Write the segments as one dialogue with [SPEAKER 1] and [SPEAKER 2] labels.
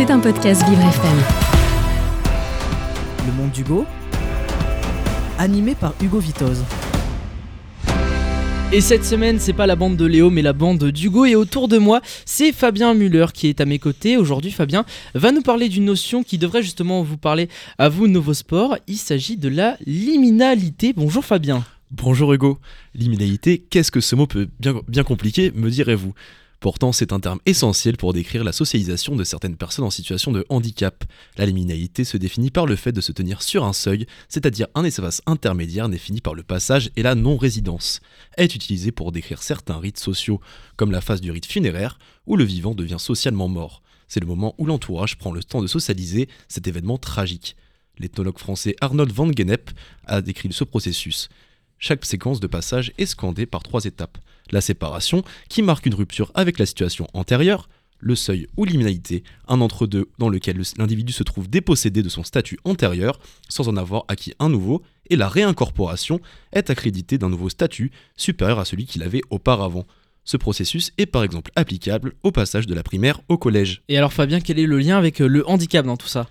[SPEAKER 1] C'est un podcast Vivre FM.
[SPEAKER 2] Le monde d'Hugo, animé par Hugo Vitoz.
[SPEAKER 3] Et cette semaine, c'est pas la bande de Léo, mais la bande d'Hugo. Et autour de moi, c'est Fabien Muller qui est à mes côtés. Aujourd'hui, Fabien va nous parler d'une notion qui devrait justement vous parler à vous, Nouveau Sport. Il s'agit de la liminalité. Bonjour Fabien.
[SPEAKER 4] Bonjour Hugo. Liminalité, qu'est-ce que ce mot peut bien, bien compliquer, me direz-vous? Pourtant, c'est un terme essentiel pour décrire la socialisation de certaines personnes en situation de handicap. La liminalité se définit par le fait de se tenir sur un seuil, c'est-à-dire un espace intermédiaire défini par le passage et la non-résidence. Est utilisée pour décrire certains rites sociaux, comme la phase du rite funéraire, où le vivant devient socialement mort. C'est le moment où l'entourage prend le temps de socialiser cet événement tragique. L'ethnologue français Arnold van Gennep a décrit ce processus. Chaque séquence de passage est scandée par trois étapes. La séparation, qui marque une rupture avec la situation antérieure, le seuil ou l'immunité, un entre-deux dans lequel l'individu se trouve dépossédé de son statut antérieur sans en avoir acquis un nouveau, et la réincorporation est accrédité d'un nouveau statut supérieur à celui qu'il avait auparavant. Ce processus est par exemple applicable au passage de la primaire au collège.
[SPEAKER 3] Et alors Fabien, quel est le lien avec euh, le handicap dans tout ça?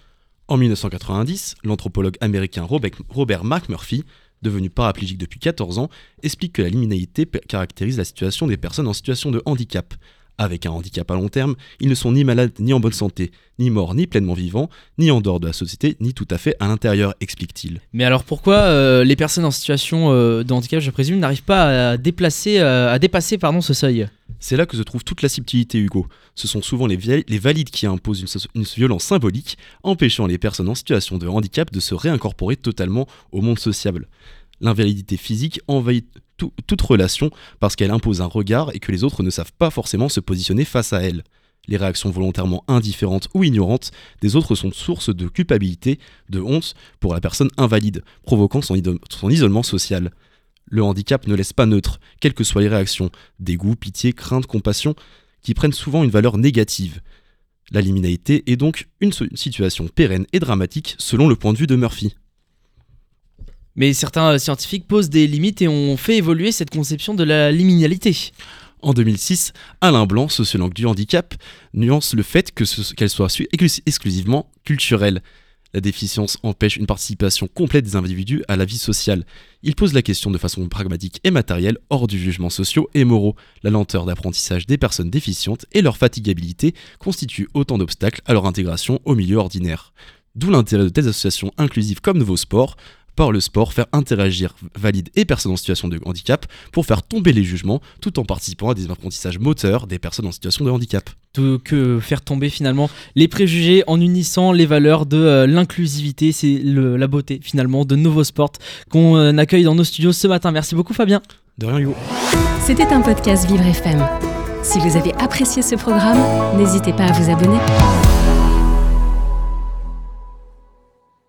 [SPEAKER 4] En 1990, l'anthropologue américain Robert McMurphy devenu paraplégique depuis 14 ans, explique que la liminalité caractérise la situation des personnes en situation de handicap. Avec un handicap à long terme, ils ne sont ni malades ni en bonne santé, ni morts ni pleinement vivants, ni en dehors de la société, ni tout à fait à l'intérieur, explique-t-il.
[SPEAKER 3] Mais alors pourquoi euh, les personnes en situation euh, de handicap, je présume, n'arrivent pas à, déplacer, euh, à dépasser ce seuil?
[SPEAKER 4] C'est là que se trouve toute la subtilité, Hugo. Ce sont souvent les, valides qui imposent une, violence symbolique, empêchant les personnes en situation de handicap de se réincorporer totalement au monde sociable. L'invalidité physique envahit toute relation parce qu'elle impose un regard et que les autres ne savent pas forcément se positionner face à elle. Les réactions volontairement indifférentes ou ignorantes des autres sont source de culpabilité, de honte pour la personne invalide, provoquant son isolement social. Le handicap ne laisse pas neutre, quelles que soient les réactions, dégoût, pitié, crainte, compassion, qui prennent souvent une valeur négative. La liminalité est donc une situation pérenne et dramatique selon le point de vue de Murphy.
[SPEAKER 3] Mais certains scientifiques posent des limites et ont fait évoluer cette conception de la liminalité.
[SPEAKER 4] En 2006, Alain Blanc, sociologue du handicap, nuance le fait qu'elle soit exclusivement culturelle. La déficience empêche une participation complète des individus à la vie sociale. Il pose la question de façon pragmatique et matérielle, hors du jugement sociaux et moraux. La lenteur d'apprentissage des personnes déficientes et leur fatigabilité constituent autant d'obstacles à leur intégration au milieu ordinaire. D'où l'intérêt de telles associations inclusives comme Nouveau Sport, par le sport, faire interagir valides et personnes en situation de handicap pour faire tomber les jugements tout en participant à des apprentissages moteurs des personnes en situation de handicap.
[SPEAKER 3] Tout que faire tomber finalement les préjugés en unissant les valeurs de euh, l'inclusivité, c'est la beauté finalement de Nouveau Sport qu'on euh, accueille dans nos studios ce matin. Merci beaucoup Fabien.
[SPEAKER 4] De rien Hugo.
[SPEAKER 1] C'était un podcast Vivre FM. Si vous avez apprécié ce programme, n'hésitez pas à vous abonner.